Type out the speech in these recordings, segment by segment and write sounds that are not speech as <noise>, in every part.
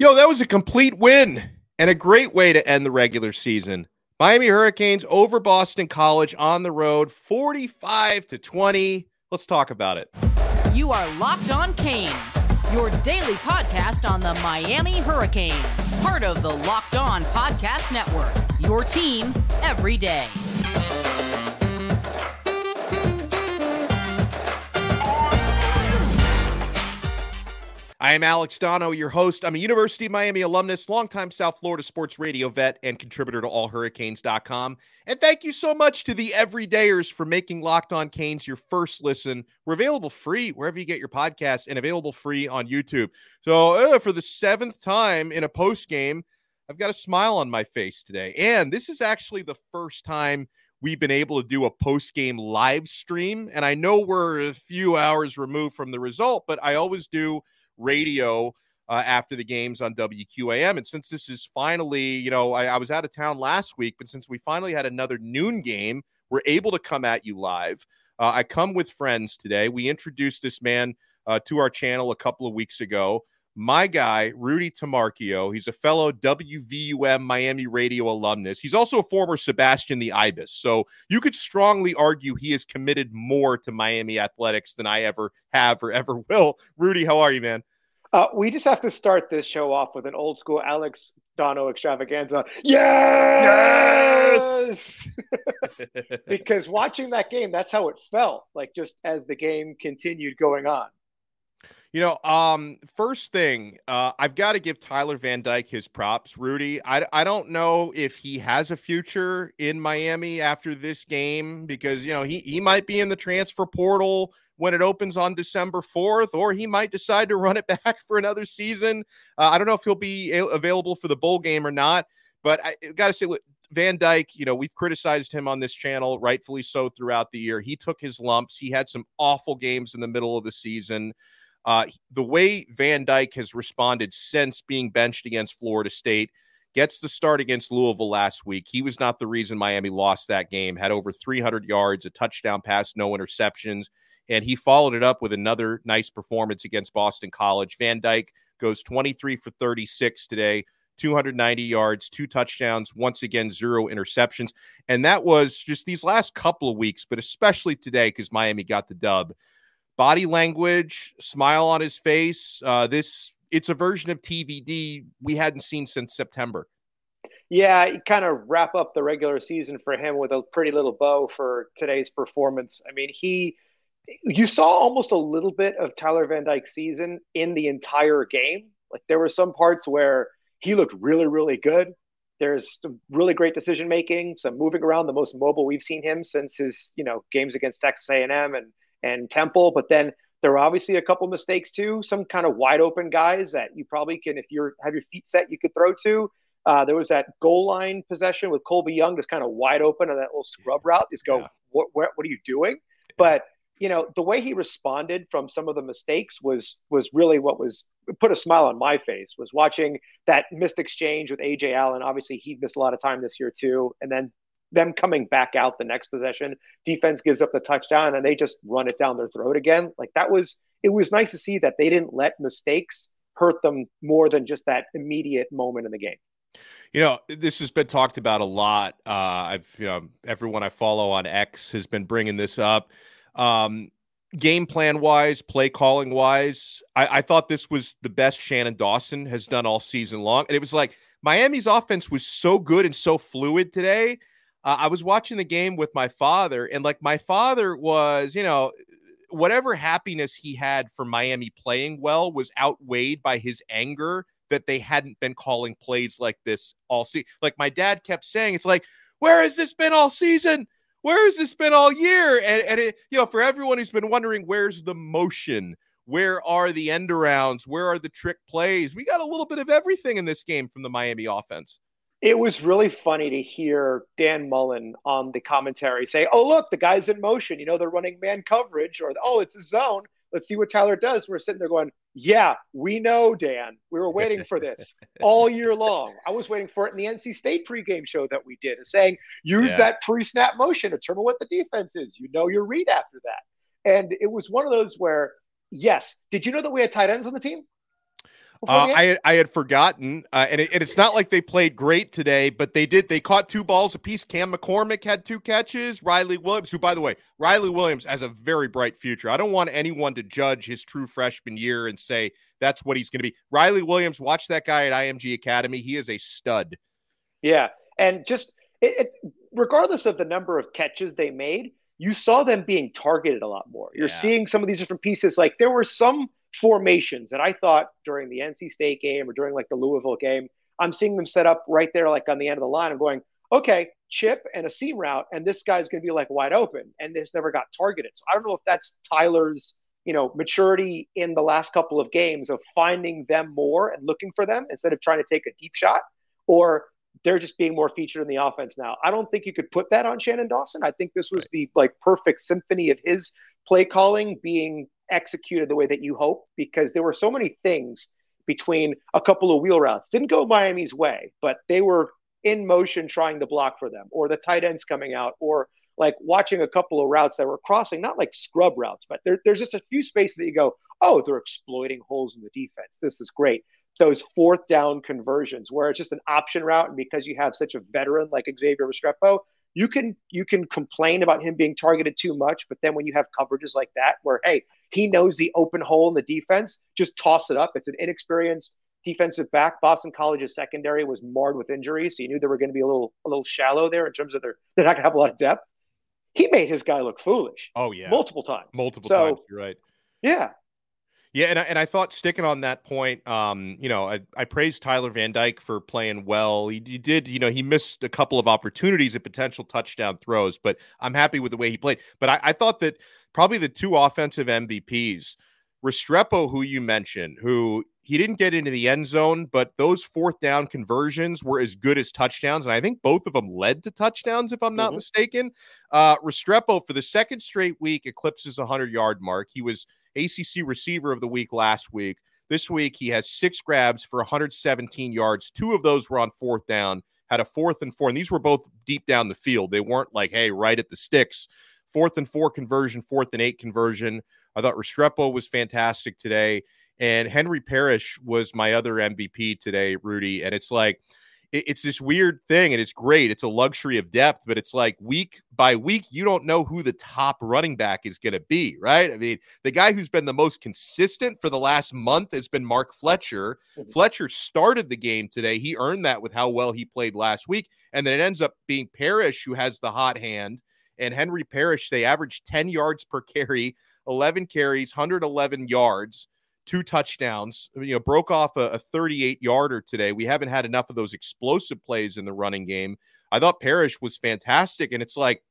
Yo, that was a complete win and a great way to end the regular season. Miami Hurricanes over Boston College on the road, 45 to 20. Let's talk about it. You are Locked On Canes, your daily podcast on the Miami Hurricanes, part of the Locked On Podcast Network. Your team every day. I am Alex Donno, your host. I'm a University of Miami alumnus, longtime South Florida sports radio vet, and contributor to allhurricanes.com. And thank you so much to the everydayers for making Locked On Canes your first listen. We're available free wherever you get your podcasts and available free on YouTube. So, uh, for the seventh time in a post game, I've got a smile on my face today. And this is actually the first time we've been able to do a post game live stream. And I know we're a few hours removed from the result, but I always do radio uh, after the games on WQAM. And since this is finally, you know, I, I, was out of town last week, but since we finally had another noon game, we're able to come at you live. Uh, I come with friends today. We introduced this man uh, to our channel a couple of weeks ago. My guy, Rudy Tomarchio. He's a fellow WVUM Miami radio alumnus. He's also a former Sebastian the Ibis. So you could strongly argue he is committed more to Miami athletics than I ever have or ever <laughs> will. Rudy, how are you, man? Uh, we just have to start this show off with an old school Alex Donno extravaganza. Yes! yes! <laughs> because watching that game, that's how it felt. Like just as the game continued going on. You know, um, first thing, uh, I've got to give Tyler Van Dyke his props. Rudy, I, I don't know if he has a future in Miami after this game because, you know, he, he might be in the transfer portal when it opens on December 4th, or he might decide to run it <laughs> back for another season. Uh, I don't know if he'll be a- available for the bowl game or not, but I got to say, look, Van Dyke, you know, we've criticized him on this channel, rightfully so, throughout the year. He took his lumps. He had some awful games in the middle of the season. Uh, the way Van Dyke has responded since being benched against Florida State gets the start against Louisville last week. He was not the reason Miami lost that game, had over 300 yards, a touchdown pass, no interceptions. And he followed it up with another nice performance against Boston College. Van Dyke goes 23 for 36 today, 290 yards, two touchdowns, once again, zero interceptions. And that was just these last couple of weeks, but especially today because Miami got the dub. Body language, smile on his face. Uh, this it's a version of TVD we hadn't seen since September. Yeah, kind of wrap up the regular season for him with a pretty little bow for today's performance. I mean, he you saw almost a little bit of Tyler Van Dyke's season in the entire game. Like there were some parts where he looked really, really good. There's really great decision making, some moving around, the most mobile we've seen him since his, you know, games against Texas A&M and and Temple. But then there were obviously a couple mistakes too. Some kind of wide open guys that you probably can, if you're have your feet set, you could throw to. Uh, there was that goal line possession with Colbie Young, just kind of wide open on that little scrub route. Just go, yeah. what, what, what are you doing? But you know the way he responded from some of the mistakes was was really what was put a smile on my face was watching that missed exchange with aj allen obviously he missed a lot of time this year too and then them coming back out the next possession defense gives up the touchdown and they just run it down their throat again like that was it was nice to see that they didn't let mistakes hurt them more than just that immediate moment in the game you know, this has been talked about a lot. Uh, I've, you know, everyone I follow on X has been bringing this up. Um, game plan wise, play calling wise, I, I, thought this was the best Shannon Dawson has done all season long. And it was like Miami's offense was so good and so fluid today. Uh, I was watching the game with my father, and like my father was, you know, whatever happiness he had for Miami playing well was outweighed by his anger that they hadn't been calling plays like this all season. Like my dad kept saying, it's like, where has this been all season? where has this been all year? And, and it, you know, for everyone who's been wondering, where's the motion? Where are the end arounds? Where are the trick plays? We got a little bit of everything in this game from the Miami offense. It was really funny to hear Dan Mullen on the commentary say, "Oh, look, the guy's in motion. You know, they're running man coverage, or oh, it's a zone. Let's see what Tyler does." We're sitting there going, yeah, we know, Dan. We were waiting for this <laughs> all year long. I was waiting for it in the NC State pregame show that we did, saying use yeah. that pre-snap motion, to determine what the defense is. You know your read after that. And it was one of those where, yes, did you know that we had tight ends on the team? Uh, I I had forgotten, uh, and, it, and it's not like they played great today, but they did. They caught two balls apiece. Cam McCormick had two catches. Riley Williams, who by the way, Riley Williams has a very bright future. I don't want anyone to judge his true freshman year and say that's what he's going to be. Riley Williams, watch that guy at IMG Academy. He is a stud. Yeah, and just it, it, regardless of the number of catches they made, you saw them being targeted a lot more. You're yeah. seeing some of these different pieces. Like there were some formations that I thought during the NC State game or during like the Louisville game, I'm seeing them set up right there, like on the end of the line. I'm going, okay, chip and a seam route, and this guy's going to be like wide open, and this never got targeted. So I don't know if that's Tyler's, you know, maturity in the last couple of games of finding them more and looking for them instead of trying to take a deep shot, or they're just being more featured in the offense now. I don't think you could put that on Shannon Dawson. I think this was right. the like perfect symphony of his play calling being executed the way that you hope because there were so many things between a couple of wheel routes. Didn't go Miami's way, but they were in motion trying to block for them, or the tight ends coming out, or like watching a couple of routes that were crossing, not like scrub routes, but there, there's just a few spaces that you go, oh, they're exploiting holes in the defense. This is great. Those fourth down conversions where it's just an option route, and because you have such a veteran like Xavier Restrepo, you can you can complain about him being targeted too much, but then when you have coverages like that, where hey, he knows the open hole in the defense, just toss it up. It's an inexperienced defensive back. Boston College's secondary was marred with injuries, so you knew they were going to be a little a little shallow there in terms of their they're not going to have a lot of depth. He made his guy look foolish. Oh yeah, multiple times. Multiple so, times. You're right. Yeah, yeah, and I, and I thought sticking on that point, um, you know, I, I praised Tyler Van Dyke for playing well. He, he, did, you know, he missed a couple of opportunities at potential touchdown throws, but I'm happy with the way he played. But I, I thought that probably the two offensive MVPs, Restrepo, who you mentioned, who he didn't get into the end zone, but those fourth down conversions were as good as touchdowns. And I think both of them led to touchdowns, if I'm not mm-hmm. mistaken. Uh, Restrepo, for the second straight week, eclipses 100 yard mark. He was ACC receiver of the week last week. This week, he has six grabs for 117 yards. Two of those were on fourth down, had a fourth and four. And these were both deep down the field. They weren't like, hey, right at the sticks. Fourth and four conversion, fourth and eight conversion. I thought Restrepo was fantastic today. And Henry Parrish was my other MVP today, Rudy. And it's like, it's this weird thing and it's great. It's a luxury of depth, but it's like week by week, you don't know who the top running back is going to be, right? I mean, the guy who's been the most consistent for the last month has been Mark Fletcher. Mm-hmm. Fletcher started the game today. He earned that with how well he played last week. And then it ends up being Parrish who has the hot hand. And Henry Parrish, they averaged 10 yards per carry, 11 carries, 111 yards two touchdowns, you know, broke off a, a 38 yarder today. We haven't had enough of those explosive plays in the running game. I thought Parrish was fantastic. And it's like,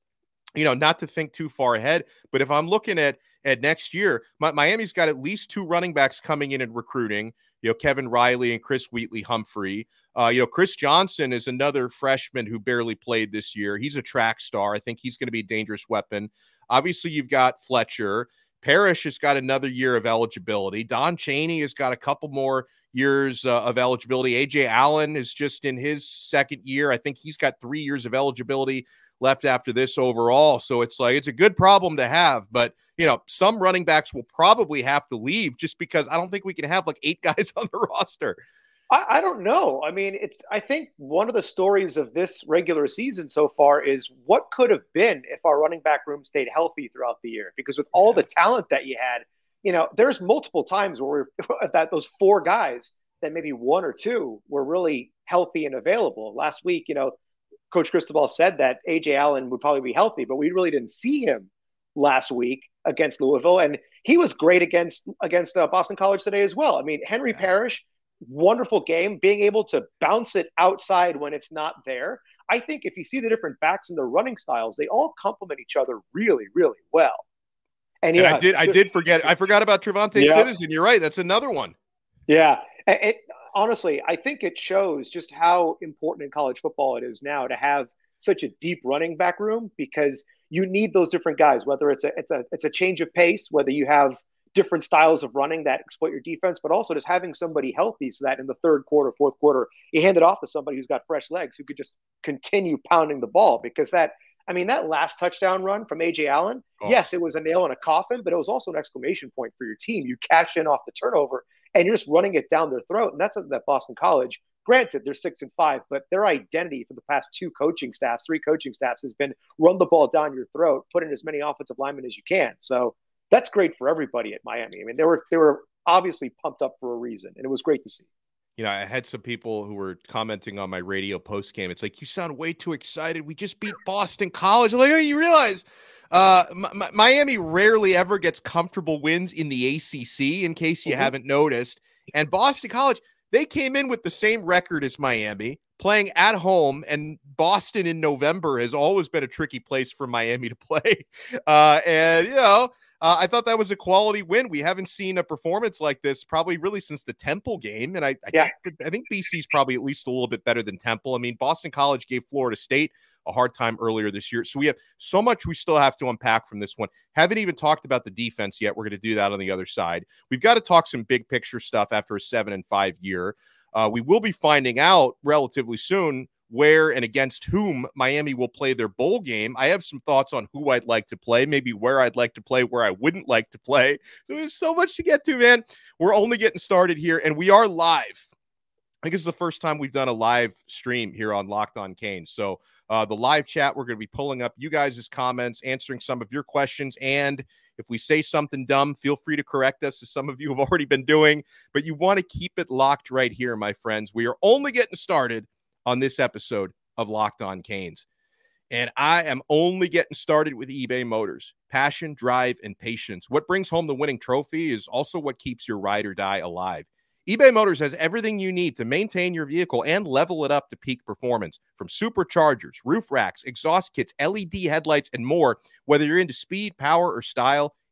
you know, not to think too far ahead, but if I'm looking at at next year, my, Miami's got at least two running backs coming in and recruiting. You know, Kevin Riley and Chris Wheatley Humphrey. Uh, you know, Chris Johnson is another freshman who barely played this year. He's a track star. I think he's going to be a dangerous weapon. Obviously, you've got Fletcher. Parrish has got another year of eligibility. Don Chaney has got a couple more years uh, of eligibility. AJ Allen is just in his second year. I think he's got three years of eligibility left after this overall. So it's like it's a good problem to have, but you know, some running backs will probably have to leave just because I don't think we can have like eight <laughs> guys on the roster. I, I, don't know. I mean, it's. I think one of the stories of this regular season so far is what could have been if our running back room stayed healthy throughout the year. Because with all the talent that you had, you know, there's multiple times where <laughs> that those four guys that maybe one or two were really healthy and available. Last week, you know, Coach Cristobal said that AJ Allen would probably be healthy, but we really didn't see him last week against Louisville, and he was great against against uh, Boston College today as well. I mean, Henry yeah. Parrish wonderful game, being able to bounce it outside when it's not there. I think if you see the different backs and their running styles, they all complement each other really, really well. And yeah, and I did. I did forget. I forgot about TreVonte yeah. Citizen. You're right. That's another one. Yeah. It, honestly, I think it shows just how important in college football it is now to have such a deep running back room because you need those different guys. Whether it's a it's a it's a change of pace, whether you have different styles of running that exploit your defense, but also just having somebody healthy so that in the third quarter, fourth quarter, you hand it off to somebody who's got fresh legs who could just continue pounding the ball. Because that, I mean, that last touchdown run from AJ Allen, oh. yes, it was a nail in a coffin, but it was also an exclamation point for your team. You cash in off the turnover. and you're just running it down their throat. And that's that Boston College. Granted, they're six and five, but their identity for the past two coaching staffs, three coaching staffs, has been run the ball down your throat, put in as many offensive linemen as you can. So that's great for everybody at Miami. I mean, they were they were obviously pumped up for a reason, and it was great to see. You know, I had some people who were commenting on my radio post game. It's like you sound way too excited. We just beat Boston College. I'm like, oh, you realize uh, M- Miami rarely ever gets comfortable wins in the ACC. In case you mm-hmm. haven't noticed, and Boston College they came in with the same record as Miami, playing at home, and Boston in November has always been a tricky place for Miami to <laughs> play. Uh, and you know, uh, I thought that was a quality win. We haven't seen a performance like this probably really since the Temple game, and I, I, yeah. think, I think BC's probably at least a little bit better than Temple. I mean, Boston College gave Florida State a hard time earlier this year, so we have so much we still have to unpack from this one. Haven't even talked about the defense yet. We're going to do that on the other side. We've got to talk some big picture stuff after a seven and five year. Uh, we will be finding out relatively soon where and against whom Miami will play their bowl game. I have some thoughts on who I'd like to play, maybe where I'd like to play, where I wouldn't like to play. So we have so much to get to, man. We're only getting started here, and we are live. I think it's the first time we've done a live stream here on Locked On Canes. So uh, the live chat, we're going to be pulling up you guys' comments, answering some of your questions, and if we say something dumb, feel free to correct us, as some of you have already been doing. But you want to keep it locked right here, my friends. We are only getting started on this episode of Locked On Canes. And I am only getting started with eBay Motors. Passion, drive, and patience. What brings home the winning trophy is also what keeps your ride or die alive. eBay Motors has everything you need to maintain your vehicle and level it up to peak performance from superchargers, roof racks, exhaust kits, LED headlights, and more. Whether you're into speed, power, or style,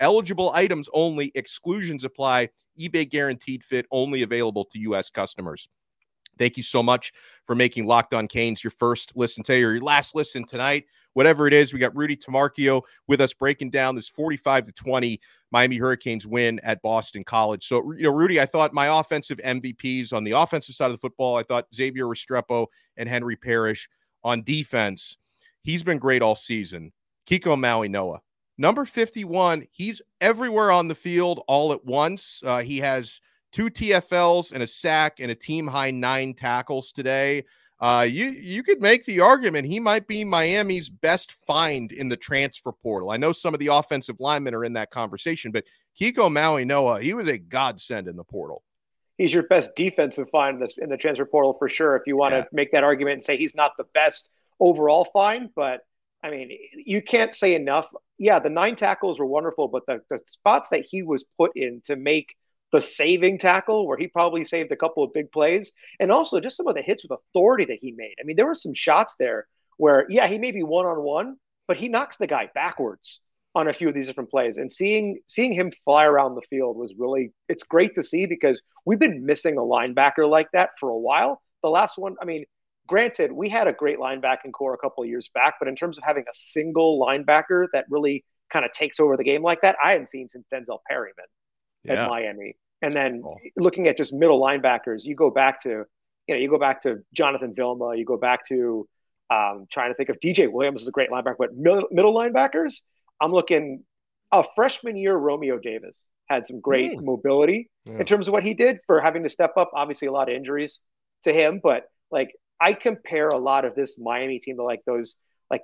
Eligible items only, exclusions apply. eBay Guaranteed Fit only available to U.S. customers. Thank you so much for making Locked On Canes your first listen today or your last listen tonight. Whatever it is, we got Rudy Tomarchio with us breaking down this 45 to 20 Miami Hurricanes win at Boston College. So, you know, Rudy, I thought my offensive MVPs on the offensive side of the football, I thought Xavier Restrepo and Henry Parrish on defense. He's been great all season. Kiko Mauigoa, number 51, he's everywhere on the field all at once. Uh, he has two TFLs and a sack and a team high nine tackles today. Uh, you you could make the argument he might be Miami's best find in the transfer portal. I know some of the offensive linemen are in that conversation, but Kiko Maui Noah, he was a godsend in the portal. He's your best defensive find in, the transfer portal for sure. If you want yeah. to make that argument and say he's not the best overall find, but I mean, you can't say enough. Yeah, the nine tackles were wonderful, but the, the spots that he was put in to make the saving tackle where he probably saved a couple of big plays and also just some of the hits with authority that he made. I mean, there were some shots there where, yeah, he may be one on one, but he knocks the guy backwards on a few of these different plays. And seeing seeing him fly around the field was really it's great to see because we've been missing a linebacker like that for a while. The last one, I mean, granted, we had a great linebacking corps a couple of years back, but in terms of having a single linebacker that really kind of takes over the game like that, I hadn't seen since Denzel Perryman yeah. at Miami. And then oh. looking at just middle linebackers, you go back to, you know, you go back to Jonathan Vilma, you go back to um, trying to think of DJ Williams is a great linebacker, but middle, middle linebackers, I'm looking a freshman year Romeo Davis had some great really? mobility yeah. in terms of what he did for having to step up. Obviously, a lot of injuries to him, but like I compare a lot of this Miami team to like those like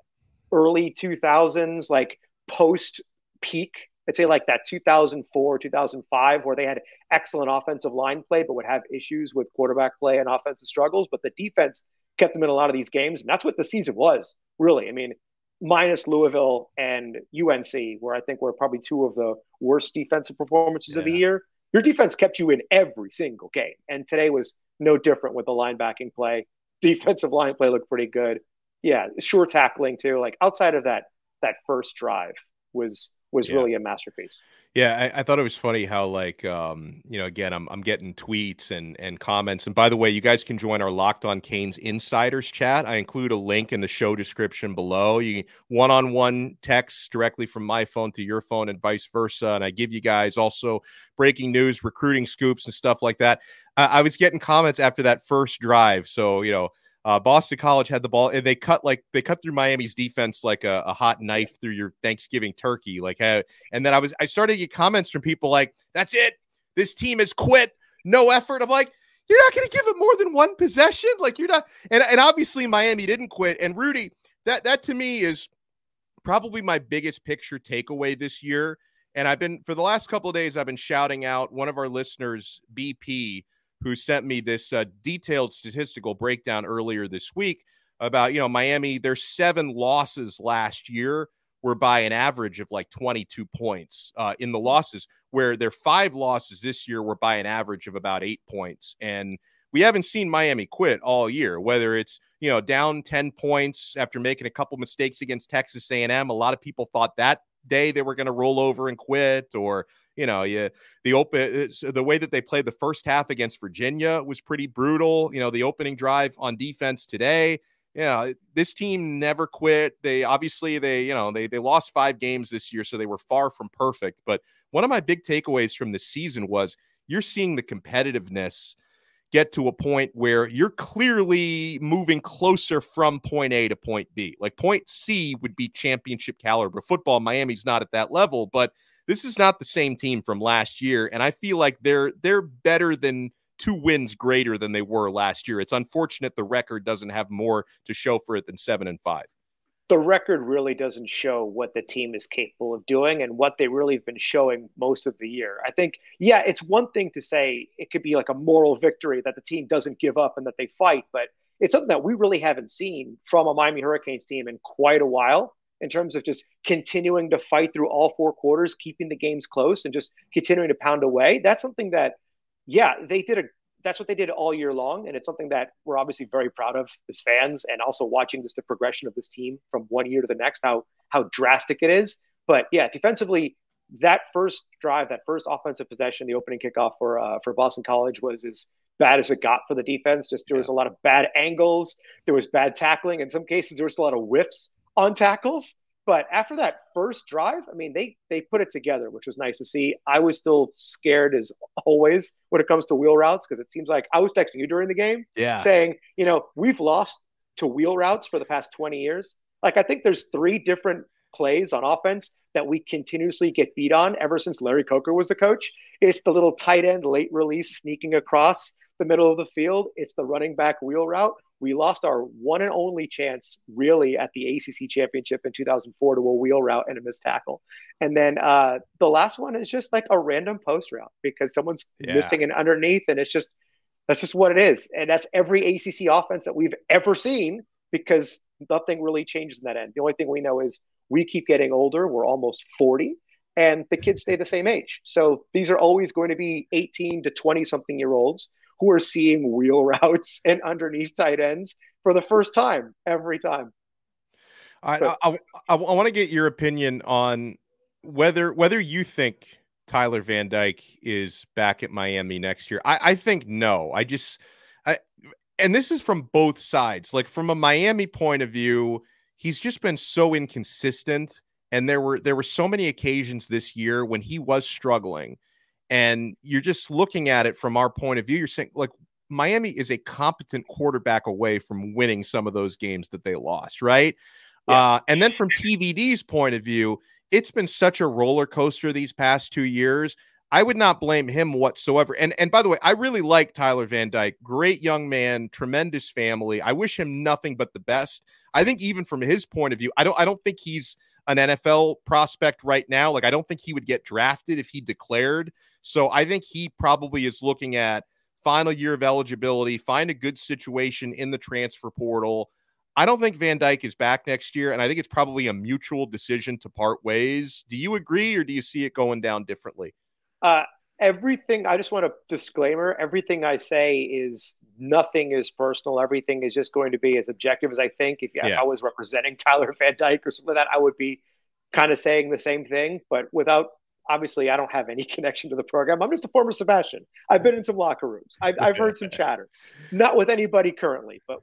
early 2000s, like post peak I'd say like that 2004, 2005, where they had excellent offensive line play, but would have issues with quarterback play and offensive struggles. But the defense kept them in a lot of these games. And that's what the season was, really. I mean, minus Louisville and UNC, where I think were probably two of the worst defensive performances yeah. of the year. Your defense kept you in every single game. And today was no different with the linebacking play. Defensive line play looked pretty good. Yeah, sure tackling too. Like outside of that, that first drive was was Yeah. really a masterpiece. Yeah, I, I thought it was funny how like um, you know, again, I'm I'm getting tweets and and comments. And by the way, you guys can join our Locked On Canes Insiders chat. I include a link in the show description below. You one-on-one text directly from my phone to your phone and vice versa. And I give you guys also breaking news, recruiting scoops, and stuff like that. I, I was getting comments after that first drive. So, you know, uh, Boston College had the ball and they cut like they cut through Miami's defense like a, a hot knife through your Thanksgiving turkey. Like, uh, and then I was I started to get comments from people like, "That's it, this team has quit, no effort." I'm like, "You're not going to give it more than one possession, like you're not." And and obviously Miami didn't quit. And Rudy, that that to me is probably my biggest picture takeaway this year. And I've been for the last couple of days, I've been shouting out one of our listeners, BP, who sent me this uh, detailed statistical breakdown earlier this week about you know Miami. Their seven losses last year were by an average of like 22 points uh, in the losses, where their five losses this year were by an average of about eight points. And we haven't seen Miami quit all year, whether it's you know down 10 points after making a couple mistakes against Texas A&M. A lot of people thought that day they were going to roll over and quit, or you know, yeah, the open the way that they played the first half against Virginia was pretty brutal. You know, the opening drive on defense today. Yeah, this team never quit. They obviously they you know they they lost five games this year, so they were far from perfect. But one of my big takeaways from the season was you're seeing the competitiveness get to a point where you're clearly moving closer from point A to point B. Like point C would be championship caliber football. Miami's not at that level, but this is not the same team from last year and I feel like they're they're better than two wins greater than they were last year. It's unfortunate the record doesn't have more to show for it than 7 and 5 the record really doesn't show what the team is capable of doing and what they really have been showing most of the year. I think, yeah, it's one thing to say it could be like a moral victory that the team doesn't give up and that they fight, but it's something that we really haven't seen from a Miami Hurricanes team in quite a while in terms of just continuing to fight through all four quarters, keeping the games close and just continuing to pound away. That's something that, yeah, they did a that's what they did all year long. And it's something that we're obviously very proud of as fans and also watching just the progression of this team from one year to the next, how how drastic it is. But yeah, defensively, that first drive, that first offensive possession, the opening kickoff for uh, for Boston College was as bad as it got for the defense. Just there was a lot of bad angles, there was bad tackling. In some cases, there was a lot of whiffs on tackles. But after that first drive, I mean, they they put it together, which was nice to see. I was still scared as always when it comes to wheel routes because it seems like I was texting you during the game, yeah, saying, you know, we've lost to wheel routes for the past 20 years. Like I think there's three different plays on offense that we continuously get beat on ever since Larry Coker was the coach. It's the little tight end late release sneaking across the middle of the field. It's the running back wheel route we lost our one and only chance really at the ACC championship in 2004 to a wheel route and a missed tackle. And then uh, the last one is just like a random post route because someone's yeah. missing an underneath and it's just, that's just what it is. And that's every ACC offense that we've ever seen because nothing really changes in that end. The only thing we know is we keep getting older. We're almost 40 and the kids stay the same age. So these are always going to be 18 to 20 something year olds who are seeing wheel <laughs> routes and underneath tight ends for the first time every time. I, but, I, I, I want to get your opinion on whether whether you think Tyler Van Dyke is back at Miami next year. I, I think no. I just I and this is from both sides. Like from a Miami point of view, he's just been so inconsistent. And there were there were so many occasions this year when he was struggling and you're just looking at it from our point of view. You're saying, like, Miami is a competent quarterback away from winning some of those games that they lost, right? Yeah. Uh, and then from TVD's point of view, it's been such a roller coaster these past two years. I would not blame him whatsoever. And and by the way, I really like Tyler Van Dyke. Great young man, tremendous family. I wish him nothing but the best. I think even from his point of view, I don't I don't think he's an NFL prospect right now. Like I don't think he would get drafted if he declared. So I think he probably is looking at final year of eligibility, find a good situation in the transfer portal. I don't think Van Dyke is back next year, and I think it's probably a mutual decision to part ways. Do you agree, or do you see it going down differently? Uh, everything I just want a disclaimer. Everything I say is nothing is personal. Everything is just going to be as objective as I think. If, yeah. if I was representing <laughs> Tyler Van Dyke or something like that, I would be kind of saying the same thing, but without obviously I don't have any <laughs> connection to the program. I'm just a former Sebastian. I've been in some locker rooms. I've, I've heard some <laughs> chatter, not with anybody currently, but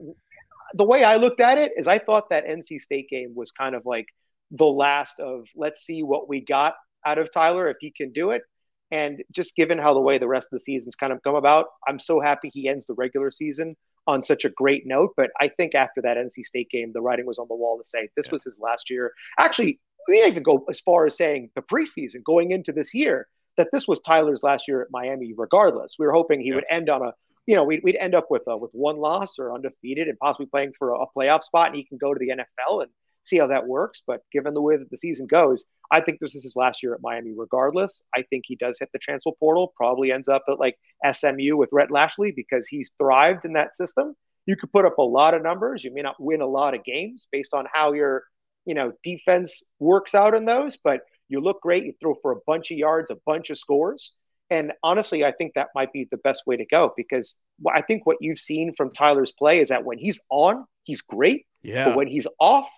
the way I looked at it is I thought that NC State game was kind of like the last of let's see what we got out of Tyler if he can do it. And just given how the way the rest of the season's kind of come about, I'm so happy he ends the regular season on such a great note. But I think after that NC State game, the writing was on the wall to say this yeah. was his last year. Actually, we even go as far as saying the preseason going into this year that this was Tyler's last year at Miami, regardless. We were hoping he yeah. would end on a, you know, we'd, we'd end up with a, with one loss or undefeated and possibly playing for a, a playoff spot, and he can go to the NFL and see how that works. But given the way that the season goes, I think this is his last year at Miami, regardless. I think he does hit the transfer portal, probably ends up at like SMU with Rhett Lashlee because he's thrived in that system. You could put up a lot of numbers. You may not win a lot of games based on how your, you know, defense works out in those, but you look great. You throw for a bunch of yards, a bunch of scores. And honestly, I think that might be the best way to go because I think what you've seen from Tyler's play is that when he's on, he's great. Yeah. But when he's off,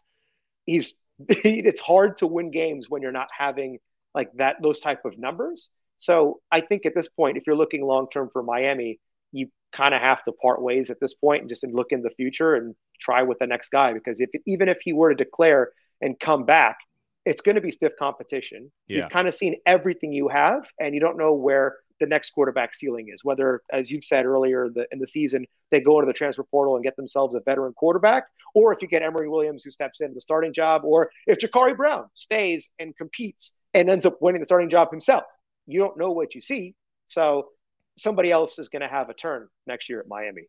he's <laughs> it's hard to win games when you're not having like that those type of numbers. So I think at this point, if you're looking long term for Miami, you kind of have to part ways at this point and just look in the future and try with the next guy because if even if he were to declare and come back, it's going to be stiff competition. Yeah. You've kind of seen everything you have, and you don't know where the next quarterback ceiling is. Whether, as you've said earlier the, in the season, they go into the transfer portal and get themselves a veteran quarterback, or if you get Emory Williams who steps in the starting job, or if Jacurri Brown stays and competes and ends up winning the starting job himself. You don't know what you see. So somebody else is going to have a turn next year at Miami.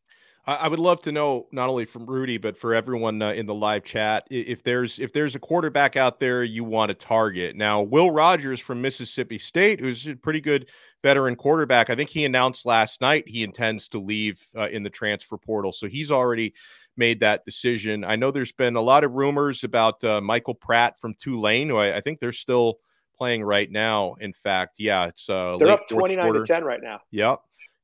I would love to know not only from Rudy but for everyone uh, in the live chat if there's if there's a quarterback out there you want to target. Now, Will Rogers from Mississippi State, who's a pretty good veteran quarterback, I think he announced last night he intends to leave uh, in the transfer portal, so he's already made that decision. I know there's been a lot of rumors about uh, Michael Pratt from Tulane, who I, I, think they're still playing right now. In fact, yeah, it's uh, they're up twenty nine to ten right now. Yep.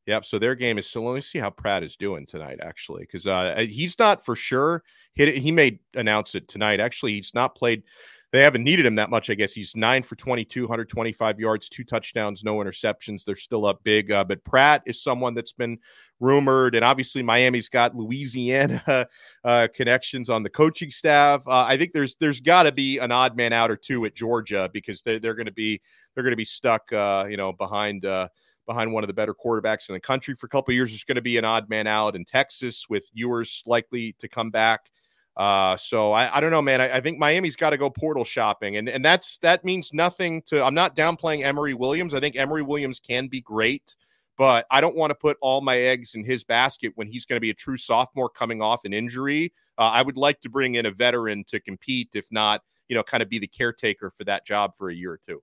Yep. So their game is still. Let me see how Pratt is doing tonight, actually, because uh, he's not for sure. Hit he may announce it tonight. Actually, he's not played. They haven't needed him that much, I guess. He's nine for 22, 125 yards, two touchdowns, no interceptions. They're still up big. Uh, but Pratt is someone that's been rumored. And obviously, Miami's got Louisiana <laughs> uh, connections on the coaching staff. Uh, I think there's there's got to be an odd man out or two at Georgia because they, they're going to be they're going to be stuck, uh, you know, behind uh, behind one of the better quarterbacks in the country for a couple years. There's going to be an odd man out in Texas with Ewers likely to come back. Uh, so I, I don't know, man. I, I think Miami's got to go portal shopping, and and that's that means nothing to. I'm not downplaying Emory Williams. I think Emory Williams can be great, but I don't want to put all my eggs in his basket when he's going to be a true sophomore coming off an injury. Uh, I would like to bring in a veteran to compete, if not, you know, kind of be the caretaker for that job for a year or two.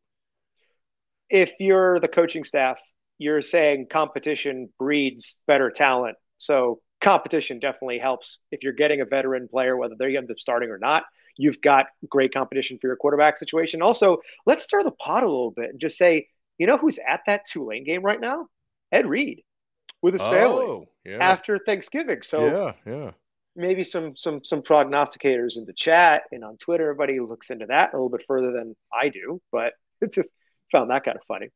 If you're the coaching staff you're saying competition breeds better talent. So competition definitely helps. If you're getting a veteran player, whether they end up starting or not, you've got great competition for your quarterback situation. Also, let's stir the pot a little bit and just say, you know who's at that Tulane game right now? Ed Reed with his oh, family yeah. after Thanksgiving. So yeah, yeah. Maybe some some some prognosticators in the chat and on Twitter. Everybody looks into that a little bit further than I do, but <laughs> it's just found that kind of funny.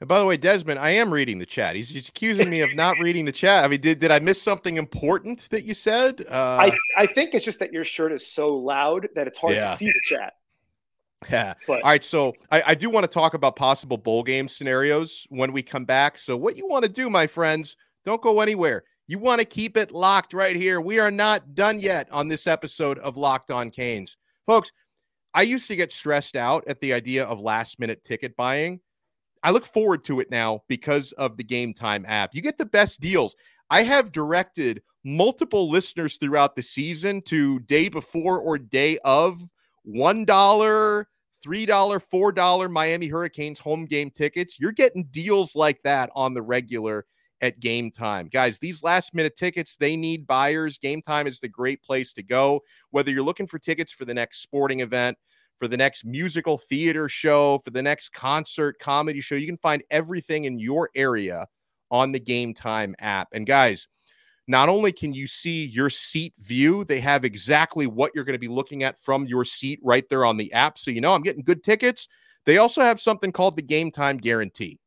And by the way, Desmond, I am reading the chat. He's, he's accusing me of not reading the chat. I mean, did, did I miss something important that you said? Uh, I, I think it's just that your shirt is so loud that it's hard yeah. to see the chat. <laughs> Yeah. But, All right. So I, I do want to talk about possible bowl game scenarios when we come back. So, what you want to do, my friends, don't go anywhere. You want to keep it locked right here. We are not done yet on this episode of Locked On Canes. Folks, I used to get stressed out at the idea of last minute ticket buying. I look forward to it now because of the Game Time app. You get the best deals. I have directed multiple listeners throughout the season to day before or day of $1, $3, $4 Miami Hurricanes home game tickets. You're getting deals like that on the regular at game time. Guys, these last minute tickets, they need buyers. Game time is the great place to go. Whether you're looking for tickets for the next sporting event, for the next musical theater show, for the next concert comedy show. You can find everything in your area on the Game Time app. And guys, not only can you see your seat view, they have exactly what you're going to be looking at from your seat right there on the app. So you know I'm getting good tickets. They also have something called the game time guarantee.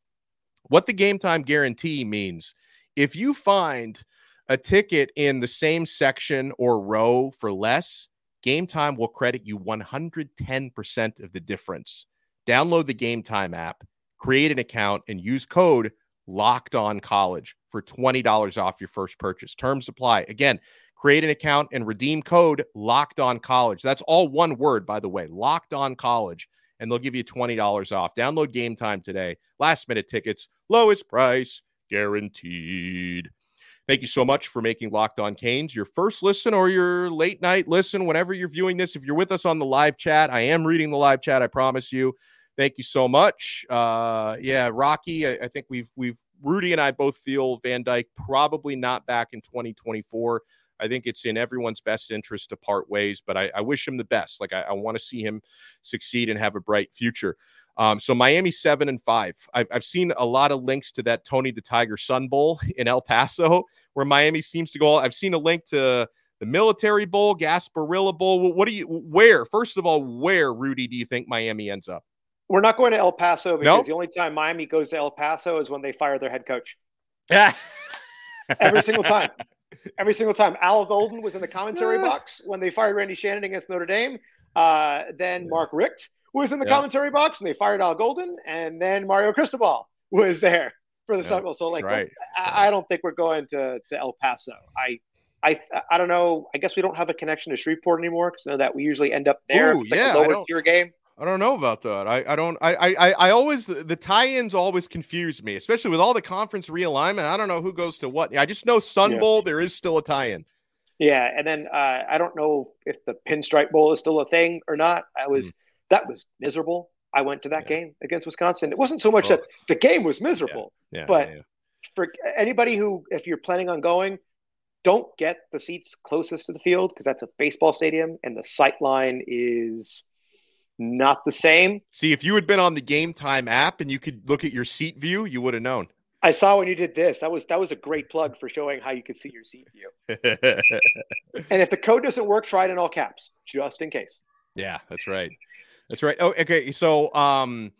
What the game time guarantee means, if you find a ticket in the same section or row for less, Game Time will credit you 110% of the difference. Download the Game Time app, create an account, and use code Locked On College for $20 off your first purchase. Terms apply. Again, create an account and redeem code Locked On College. That's all one word, by the way, Locked On College, and they'll give you $20 off. Download Game Time today. Last minute tickets, lowest price guaranteed. Thank you so much for making Locked On Canes your first listen or your late night listen whenever you're viewing this. If you're with us on the live chat, I am reading the live chat. I promise you. Thank you so much. Uh, yeah, Rocky. I, I think we've we've Rudy and I both feel Van Dyke probably not back in 2024. I think it's in everyone's best interest to part ways, but I, I wish him the best. Like I, I want to see him succeed and have a bright future. Um, so Miami seven and five. I've, I've seen a lot of links to that Tony the Tiger Sun Bowl <laughs> in El Paso, where Miami seems to go. I've seen a link to the Military Bowl, Gasparilla Bowl. What do you? Where? First of all, where Rudy do you think Miami ends up? We're not going to El Paso because nope. the only time Miami goes to El Paso is when they fire their head coach. Yeah. <laughs> Every single time. Every single time. Al Golden was in the commentary <laughs> box when they fired Randy Shannon against Notre Dame. Uh, then Mark Richt was in the yeah. commentary box and they fired Al Golden, and then Mario Cristobal was there for the yeah. So like, right. I, I, don't think we're going to to El Paso. I. I, I don't know. I guess we don't have a connection to Shreveport anymore because know that we usually end up there. Ooh, yeah, like lower tier game. I don't know about that. I, I don't I, I I always the tie-ins always confuse me, especially with all the conference realignment. I don't know who goes to what. I just know Sun yeah. Bowl there is still a tie-in. Yeah, and then uh, I don't know if the Pinstripe Bowl is still a thing or not. I was mm that was miserable. I went to that yeah. game against Wisconsin. It wasn't so much oh. that the game was miserable, yeah. Yeah, but for anybody who, if you're planning on going, don't get the seats closest to the field because that's a baseball stadium and the sight line is not the same. See, if you had been on the game time app and you could look at your seat view, you would have known. I saw when you did this. That was that was a great plug for showing how you could see your seat view. <laughs> and if the code doesn't work, try it in all caps, just in case. Yeah, that's right. That's right. Oh, okay. So, um,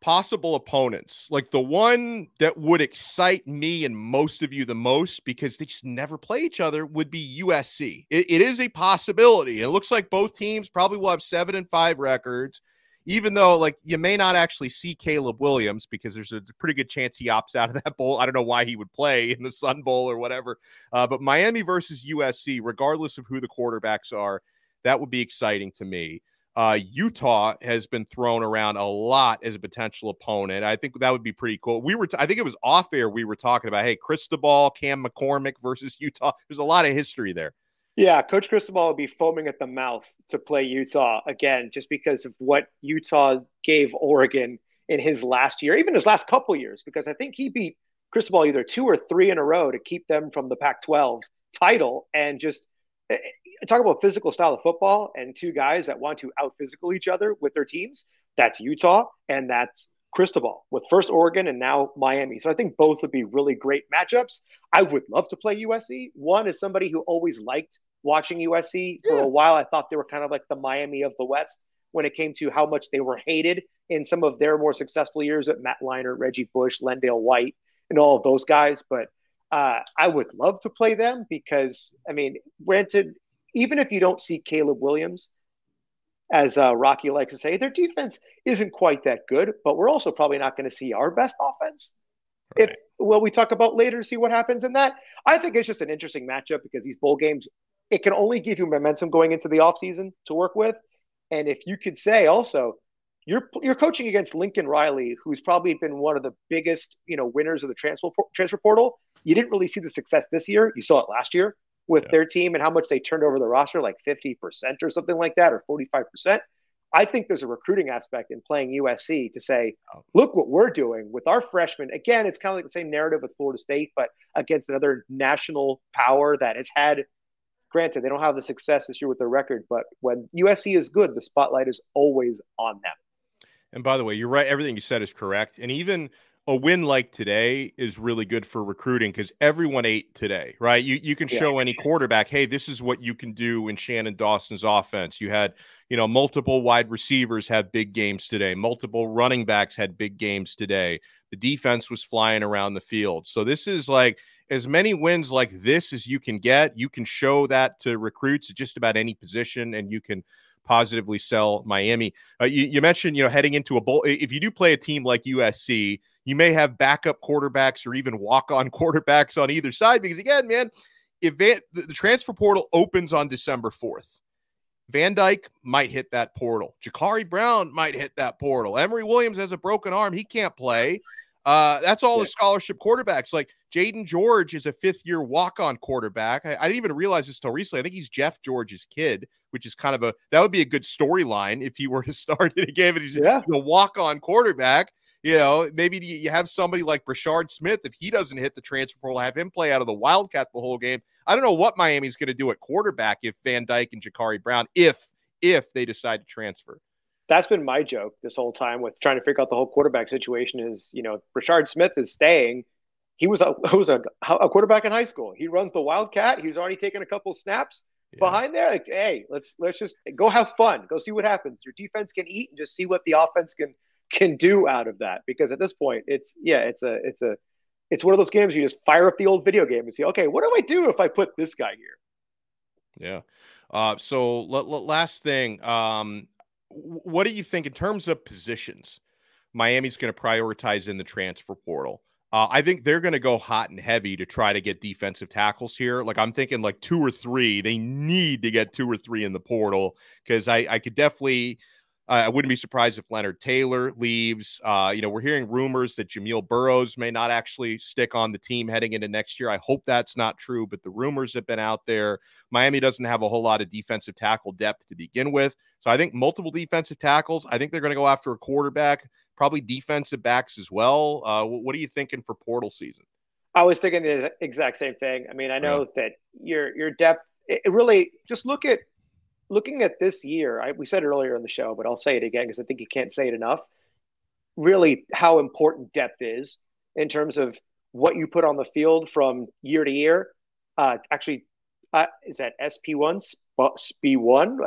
possible opponents, like the one that would excite me and most of you the most because they just never play each other, would be USC. it, it is a possibility. It looks like both teams probably will have seven and five records, even though like you may not actually see Caleb Williams because there's a pretty good chance he opts out of that bowl. I don't know why he would play in the Sun Bowl or whatever. Uh, but Miami versus USC, regardless of who the quarterbacks are, that would be exciting to me. Uh, Utah has been thrown around a lot as a potential opponent. I think that would be pretty cool. We were, t- I think it was off air. We were talking about, hey, Cristobal, Cam McCormick versus Utah. There's a lot of history there. Yeah, Coach Cristobal would be foaming at the mouth to play Utah again, just because of what Utah gave Oregon in his last year, even his last couple years, because I think he beat Cristobal either two or three in a row to keep them from the Pac 12 title and just eh, talk about physical style of football and two guys that want to out physical each other with their teams. That's Utah and that's Cristobal with first Oregon and now Miami. So I think both would be really great matchups. I would love to play USC. One is somebody who always liked watching USC for a while. I thought they were kind of like the Miami of the West when it came to how much they were hated in some of their more successful years at Matt Leinart, Reggie Bush, LenDale White, and all of those guys. But uh, I would love to play them because, I mean, granted, even if you don't see Caleb Williams, as uh, Rocky likes to say, their defense isn't quite that good, but we're also probably not going to see our best offense. Right. If well, we talk about later, to see what happens in that. I think it's just an interesting matchup because these bowl games, it can only give you momentum going into the offseason to work with. And if you could say also, you're you're coaching against Lincoln Riley, who's probably been one of the biggest, you know, winners of the transfer transfer portal. You didn't really see the success this year. You saw it last year with yeah. their team and how much they turned over the roster, like 50% or something like that, or 45%. I think there's a recruiting aspect in playing USC to say, oh. look what we're doing with our freshmen. Again, it's kind of like the same narrative with Florida State, but against another national power that has had, granted, they don't have the success this year with their record, but when USC is good, the spotlight is always on them. And by the way, you're right. Everything you said is correct. And even a win like today is really good for recruiting because everyone ate today, right? You you can show yeah. any quarterback, hey, this is what you can do in Shannon Dawson's offense. You had, you know, multiple wide receivers have big games today, multiple running backs had big games today. The defense was flying around the field. So this is like as many wins like this as you can get. You can show that to recruits at just about any position, and you can positively sell Miami. Uh, you, you mentioned, you know, heading into a bowl. If you do play a team like USC, you may have backup quarterbacks or even walk on <laughs> quarterbacks on either side because, again, man, if Van, the, the transfer portal opens on December 4th, Van Dyke might hit that portal. Jacurri Brown might hit that portal. Emory Williams has a broken arm. He can't play. Uh, that's all yeah. the scholarship quarterbacks. Like Jaden George is a fifth year walk on quarterback. I, I, didn't even realize this till recently. I think he's Jeff George's kid, which is kind of a that would be a good storyline if he were to <laughs> start in a game and he's yeah. a walk on quarterback. You know, maybe you have somebody like Brashard Smith. If he doesn't hit the transfer portal, have him play out of the Wildcat the whole game. I don't know what Miami's going to do at quarterback if Van Dyke and Jacurri Brown, if if they decide to transfer. That's been my joke this whole time with trying to figure out the whole quarterback situation. Is you know, Brashard Smith is staying. He was a <laughs> was a, a quarterback in high school. He runs the Wildcat. He's already taken a couple snaps yeah. behind there. Like, hey, let's let's just go have fun. Go see what happens. Your defense can eat and just see what the offense can can do out of that because at this point it's yeah it's a it's a it's one of those games you just fire up the old video game and see okay what do i do if i put this guy here yeah uh, so l- l- last thing um, what do you think in terms of positions miami's going to prioritize in the transfer portal uh, I think they're going to go hot and heavy to try to get defensive tackles here. Like I'm thinking, like two or three. They need to get two or three in the portal because I, I could definitely I wouldn't be surprised if Leonard Taylor leaves. Uh, you know, we're hearing rumors that Jamil Burroughs may not actually stick on the team heading into next year. I hope that's not true, but the rumors have been out there. Miami doesn't have a whole lot of defensive tackle depth to begin with. So I think multiple defensive tackles. I think they're going to go after a quarterback, probably defensive backs as well. Uh, what are you thinking for portal season? I was thinking the exact same thing. I mean, I know yeah. that your your depth. It really just look at looking at this year, I, we said it earlier in the show, but I'll say it again because I think you can't say it enough. Really, how important depth is in terms of what you put on the field from year to year. Uh, actually, uh, is that SP one, SP one?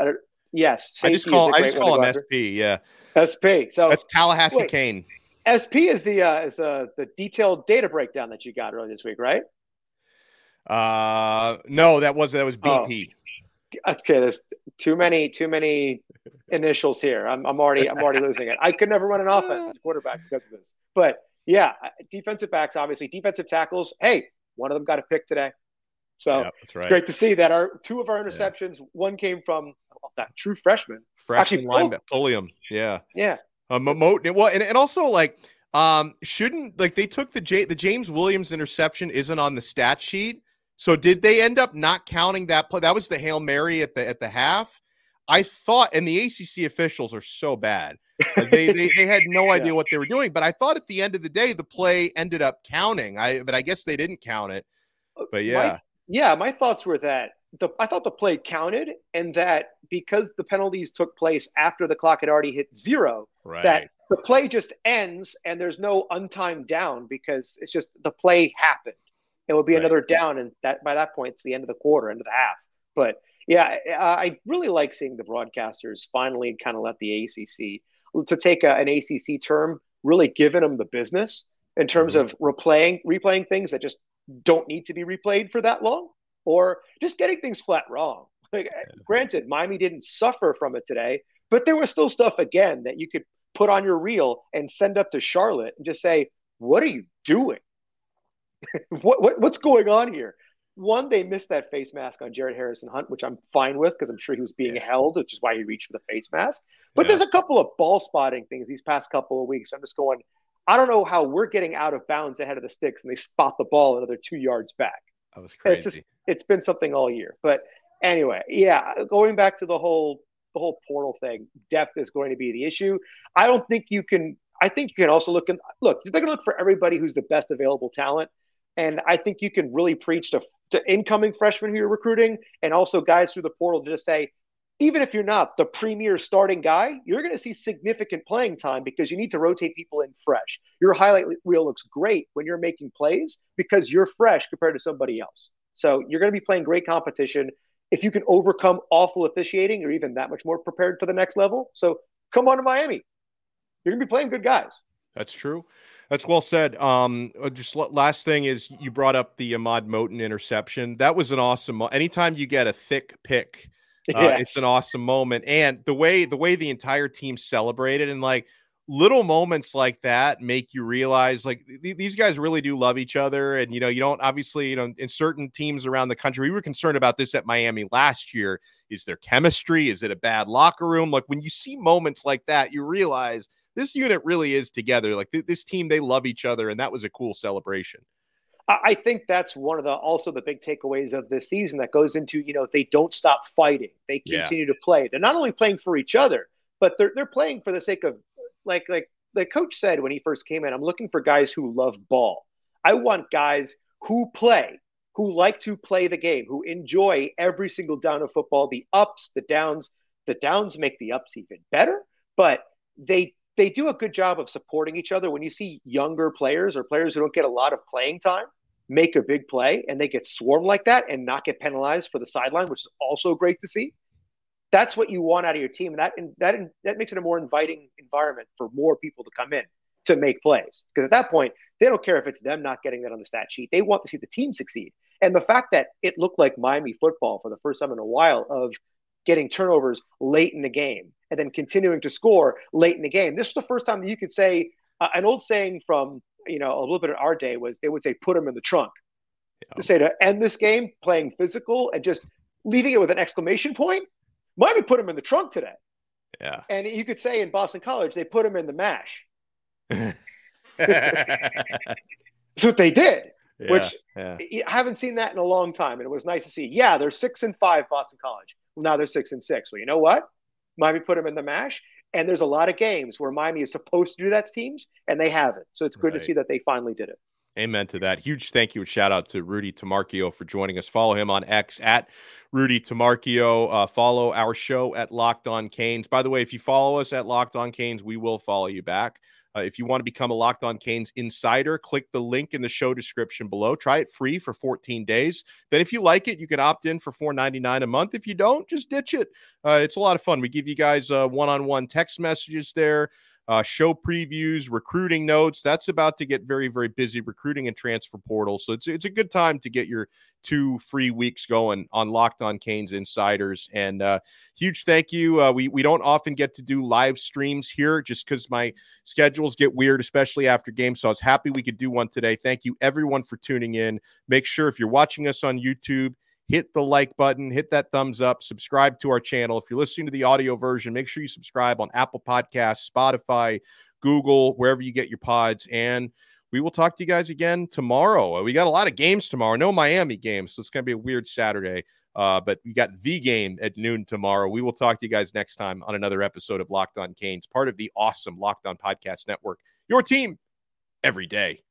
Yes, I just call I just call him SP. Yeah, SP. So that's Tallahassee wait, Kane. SP is the uh, is the the detailed data breakdown that you got earlier this week, right? Uh, no, that was that was BP. Oh okay, there's too many too many initials here. I'm, I'm already I'm already losing it. I could never run an offense as a quarterback because of this. But yeah, defensive backs obviously defensive tackles. Hey, one of them got a pick today, so yeah, that's right. it's great to see that our two of our interceptions. Yeah. One came from that true freshman, freshman linebacker Pulliam. Yeah, yeah. Um, well, and, and also like um shouldn't like they took the J, the James Williams interception isn't on the stat sheet so did they end up not counting that play? That was the Hail Mary at the at the half. I thought, and the ACC officials are so bad. they, they they had no <laughs> idea yeah. what they were doing. But I thought at the end of the day, the play ended up counting. I but I guess they didn't count it. Uh, but yeah, my, yeah, my thoughts were that the I thought the play counted, and that because the penalties took place after the clock had already hit zero, right. that the play just ends and there's no untimed down because it's just the play happened it would be right. another down, and that by that point it's the end of the quarter, end of the half. But yeah, I really like seeing the broadcasters finally kind of let the ACC to take a, an ACC term, really giving them the business in terms mm-hmm. of replaying replaying things that just don't need to be replayed for that long, or just getting things flat wrong. Like, yeah. Granted, Miami didn't suffer from it today, but there was still stuff again that you could put on your reel and send up to Charlotte and just say, "What are you doing?" <laughs> what, what, what's going on here? One, they missed that face mask on Jared Harrison Hunt, which I'm fine with because I'm sure he was being yeah. held, which is why he reached for the face mask. But yeah. there's a couple of ball spotting things these past couple of weeks. I'm just going, I don't know how we're getting out of bounds ahead of the sticks and they spot the ball another two yards back. That was crazy. It's just it's been something all year. But anyway, yeah, going back to the whole the whole portal thing, depth is going to be the issue. I don't think you can I think you can also look and look, you're going to look for everybody who's the best available talent. And I think you can really preach to, to incoming freshmen who you're recruiting and also guys through the portal to just say, even if you're not the premier starting guy, you're going to see significant playing time because you need to rotate people in fresh. Your highlight reel looks great when you're making plays because you're fresh compared to somebody else. So you're going to be playing great competition. If you can overcome awful officiating, you're even that much more prepared for the next level. So come on to Miami. You're going to be playing good guys. That's true. That's well said. Um, uh, just last thing is you brought up the Ahmad Moten interception. That was an awesome. Anytime you get a thick pick <laughs> uh, yes. It's an awesome moment, and the way the way the entire team celebrated, and like little moments like that make you realize like th- these guys really do love each other. And you know, you don't obviously, you know, in certain teams around the country, we were concerned about this at Miami last year. Is there chemistry? Is it a bad locker room? Like when you see moments like that, you realize this unit really is together. Like th- this team, they love each other, and that was a cool celebration. I think that's one of the also the big takeaways of this season that goes into you know they don't stop fighting they continue yeah. to play they're not only playing for each other but they're they're playing for the sake of like like the coach said when he first came in I'm looking for guys who love ball I want guys who play who like to play the game who enjoy every single down of football the ups the downs the downs make the ups even better but they they do a good job of supporting each other when you see younger players or players who don't get a lot of playing time make a big play and they get swarmed like that and not get penalized for the sideline, which is also great to see. That's what you want out of your team. And that and that that makes it a more inviting environment for more people to come in to make plays. Because at that point, they don't care if it's them not getting that on the stat sheet. They want to see the team succeed. And the fact that it looked like Miami football for the first time in a while of getting turnovers late in the game and then continuing to score late in the game. This was the first time that you could say uh, an old saying from you know, a little bit of our day was they would say put them in the trunk. Yeah. To say to end this game playing physical and just leaving it with an exclamation point. might have put them in the trunk today. Yeah. And you could say in Boston College they put them in the mash. <laughs> That's what they did. Yeah, which yeah. I haven't seen that in a long time, and it was nice to see. Yeah, they're six and five, Boston College. Now they're six and six. Well, you know what? Miami put them in the mash, and there's a lot of games where Miami is supposed to do that to teams, and they haven't. So it's good right. to see that they finally did it. Amen to that. Huge thank you and shout out to Rudy Tomarchio for joining us. Follow him on X at Rudy Tomarchio. Uh, follow our show at Locked On Canes. By the way, if you follow us at Locked On Canes, we will follow you back. Uh, if you want to become a Locked On Canes insider, click the link in the show description below. Try it free for 14 days. Then, if you like it, you can opt in for $4.99 a month. If you don't, just ditch it. Uh, it's a lot of fun. We give you guys one on one text messages there uh, show previews, recruiting notes. That's about to get very, very busy recruiting and transfer portal. So it's it's a good time to get your two free weeks going on Locked On Canes Insiders. And uh, huge thank you. Uh, we we don't often get to do live streams here just because my schedules get weird, especially after games. So I was happy we could do one today. Thank you everyone for tuning in. Make sure if you're watching us on YouTube hit the like button, hit that thumbs up, subscribe to our channel. If you're listening to the audio version, make sure you subscribe on Apple Podcasts, Spotify, Google, wherever you get your pods. And we will talk to you guys again tomorrow. We got a lot of games tomorrow. No Miami games, so it's going to be a weird Saturday. Uh, but we got the game at noon tomorrow. We will talk to you guys next time on another episode of Locked On Canes, part of the awesome Locked On Podcast Network. Your team every day.